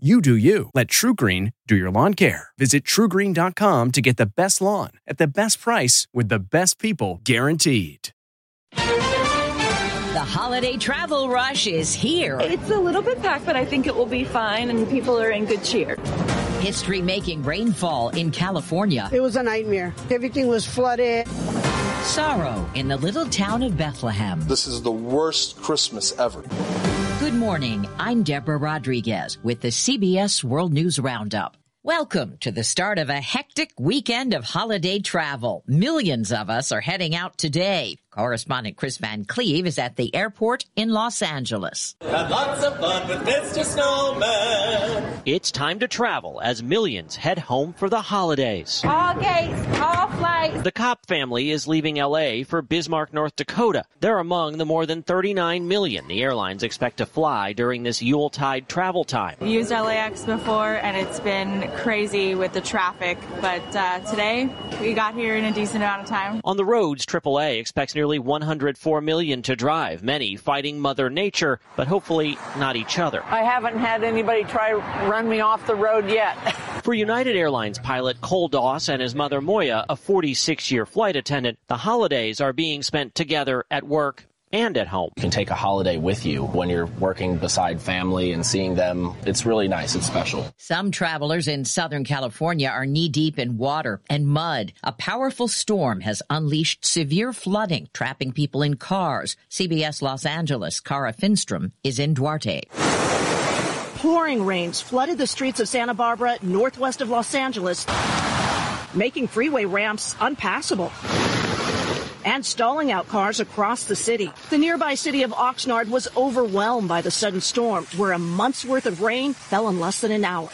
You do you. Let TruGreen do your lawn care. Visit trugreen.com to get the best lawn at the best price with the best people guaranteed. The holiday travel rush is here. It's a little bit packed, but I think it will be fine and people are in good cheer. History making rainfall in California. It was a nightmare. Everything was flooded. Sorrow in the little town of Bethlehem. This is the worst Christmas ever. Good morning. I'm Deborah Rodriguez with the CBS World News Roundup. Welcome to the start of a hectic weekend of holiday travel. Millions of us are heading out today. Correspondent Kris Van Cleave is at the airport in Los Angeles. Have lots of fun with Mr. Snowman. It's time to travel as millions head home for the holidays. All gates, all flights. The Kopp family is leaving LA for Bismarck, North Dakota. They're among the more than 39 million the airlines expect to fly during this Yuletide travel time. We used LAX before and it's been crazy with the traffic, but uh, today we got here in a decent amount of time. On the roads, AAA expects nearly 104 million to drive, many fighting Mother Nature, but hopefully not each other. I haven't had anybody try run me off the road yet. For United Airlines pilot Cole Doss and his mother Moya, a 46 year flight attendant, the holidays are being spent together at work and at home. You can take a holiday with you when you're working beside family and seeing them. It's really nice. It's special. Some travelers in Southern California are knee deep in water and mud. A powerful storm has unleashed severe flooding, trapping people in cars. CBS Los Angeles, Kara Finnstrom is in Duarte. Pouring rains flooded the streets of Santa Barbara, northwest of Los Angeles, making freeway ramps unpassable and stalling out cars across the city. The nearby city of Oxnard was overwhelmed by the sudden storm, where a month's worth of rain fell in less than an hour.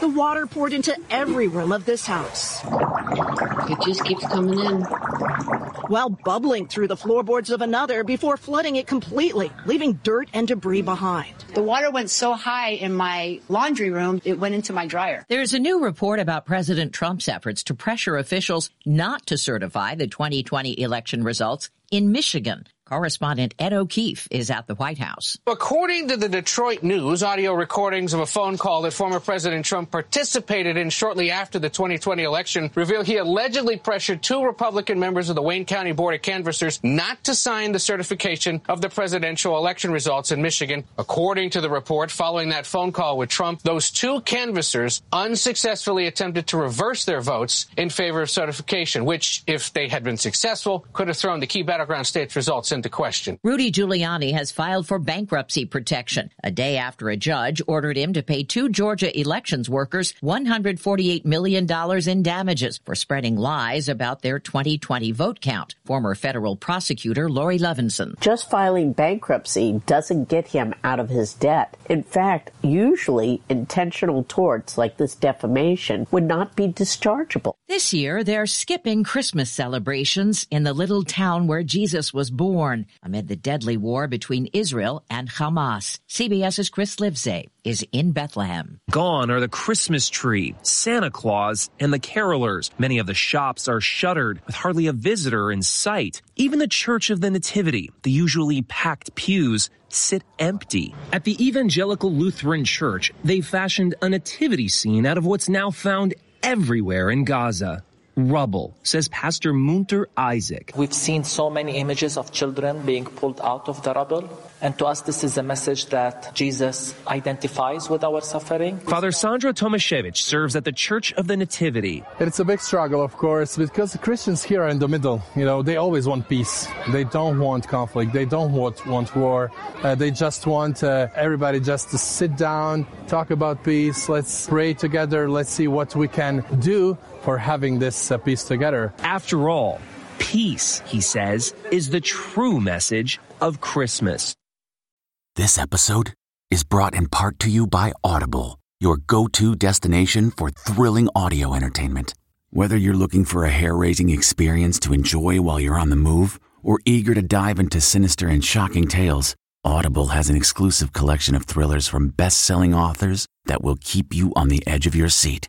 The water poured into every room of this house. It just keeps coming in. While bubbling through the floorboards of another before flooding it completely, leaving dirt and debris behind. The water went so high in my laundry room, it went into my dryer. There's a new report about President Trump's efforts to pressure officials not to certify the 2020 election results in Michigan. Correspondent Ed O'Keefe is at the White House. According to the Detroit News, audio recordings of a phone call that former President Trump participated in shortly after the 2020 election reveal he allegedly pressured two Republican members of the Wayne County Board of Canvassers not to sign the certification of the presidential election results in Michigan. According to the report, following that phone call with Trump, those two canvassers unsuccessfully attempted to reverse their votes in favor of certification, which, if they had been successful, could have thrown the key battleground states results into question. Rudy Giuliani has filed for bankruptcy protection a day after a judge ordered him to pay two Georgia elections workers $148 million in damages for spreading lies about their 2020 vote count. Former federal prosecutor Laurie Levenson. Just filing bankruptcy doesn't get him out of his debt. In fact, usually intentional torts like this defamation would not be dischargeable. This year, they're skipping Christmas celebrations in the little town where Jesus was born amid the deadly war between Israel and Hamas. CBS's Chris Livesay is in Bethlehem. Gone are the Christmas tree, Santa Claus, and the carolers. Many of the shops are shuttered with hardly a visitor in sight. Even the Church of the Nativity, the usually packed pews, sit empty. At the Evangelical Lutheran Church, they fashioned a nativity scene out of what's now found everywhere in Gaza. Rubble, says Pastor Munther Isaac. We've seen so many images of children being pulled out of the rubble. And to us, this is a message that Jesus identifies with our suffering. Father Sandro Tomaszewicz serves at the Church of the Nativity. It's a big struggle, of course, because the Christians here are in the middle. You know, they always want peace. They don't want conflict. They don't want, want war. Uh, they just want uh, everybody just to sit down, talk about peace. Let's pray together. Let's see what we can do for having this uh, peace together. After all, peace, he says, is the true message of Christmas. This episode is brought in part to you by Audible, your go to destination for thrilling audio entertainment. Whether you're looking for a hair raising experience to enjoy while you're on the move or eager to dive into sinister and shocking tales, Audible has an exclusive collection of thrillers from best selling authors that will keep you on the edge of your seat.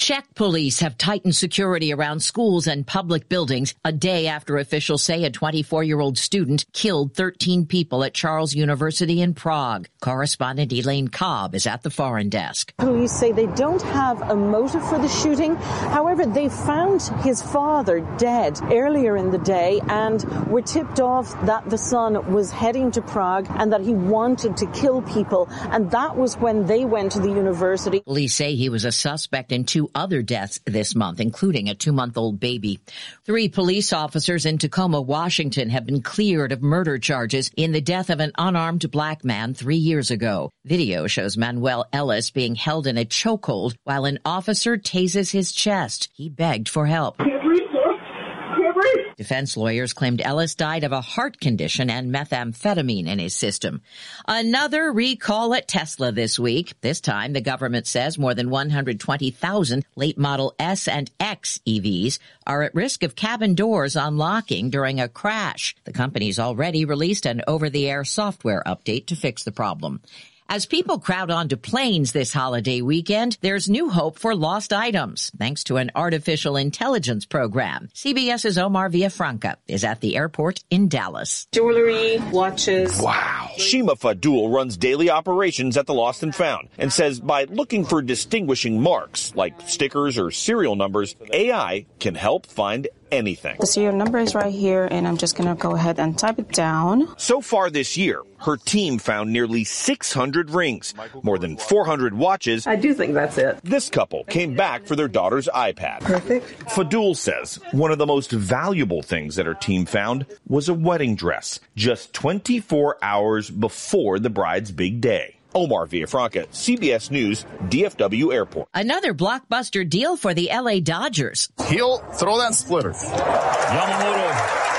Czech police have tightened security around schools and public buildings a day after officials say a 24 year old student killed 13 people at Charles University in Prague. Correspondent Elaine Cobbe is at the foreign desk. Police say they don't have a motive for the shooting. However, they found his father dead earlier in the day and were tipped off that the son was heading to Prague and that he wanted to kill people. And that was when they went to the university. Police say he was a suspect in two other deaths this month, including a two month old baby. Three police officers in Tacoma, Washington have been cleared of murder charges in the death of an unarmed black man three years ago. Video shows Manuel Ellis being held in a chokehold while an officer tases his chest. He begged for help. Defense lawyers claimed Ellis died of a heart condition and methamphetamine in his system. Another recall at Tesla this week. This time, the government says more than 120,000 late model S and X EVs are at risk of cabin doors unlocking during a crash. The company's already released an over-the-air software update to fix the problem. As people crowd onto planes this holiday weekend, there's new hope for lost items thanks to an artificial intelligence program. CBS's Omar Villafranca is at the airport in Dallas. Jewelry, watches. Wow. Shima Fadul runs daily operations at the Lost and Found and says by looking for distinguishing marks like stickers or serial numbers, AI can help find anything. The serial number is right here, and I'm just going to go ahead and type it down. So far this year, her team found nearly 600 rings, more than 400 watches. I do think that's it. This couple came back for their daughter's iPad. Perfect. Fadul says one of the most valuable things that her team found was a wedding dress, just 24 hours before the bride's big day. Omar Villafranca, CBS News, DFW Airport. Another blockbuster deal for the LA Dodgers. He'll throw that splitter. Yamamoto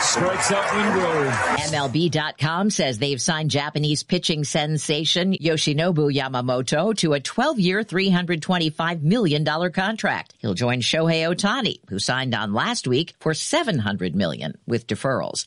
strikes out Wingrove. MLB.com says they've signed Japanese pitching sensation Yoshinobu Yamamoto to a 12-year, $325 million contract. He'll join Shohei Ohtani, who signed on last week for $700 million with deferrals.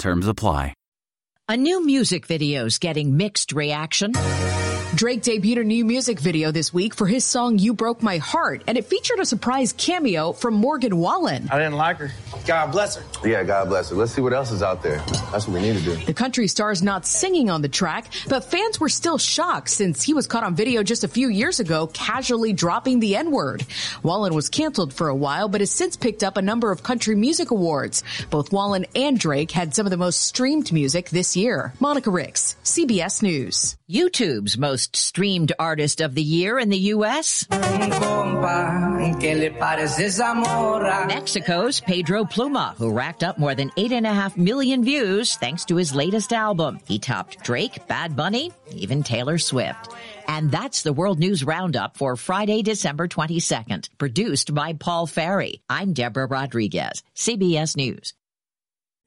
Terms apply. A new music video's getting mixed reaction. Drake debuted a new music video this week for his song You Broke My Heart, and it featured a surprise cameo from Morgan Wallen. I didn't like her. God bless her. Yeah, God bless her. Let's see what else is out there. That's what we need to do. The country star's not singing on the track, but fans were still shocked since he was caught on video just a few years ago casually dropping the N word. Wallen was canceled for a while, but has since picked up a number of country music awards. Both Wallen and Drake had some of the most streamed music this year. Monica Ricks, CBS News. YouTube's most most streamed artist of the year in the U.S. Mexico's Peso Pluma, who racked up more than 8.5 million views thanks to his latest album. He topped Drake, Bad Bunny, even Taylor Swift. And that's the World News Roundup for Friday, December 22nd, produced by Paul Ferry. I'm Deborah Rodriguez, CBS News.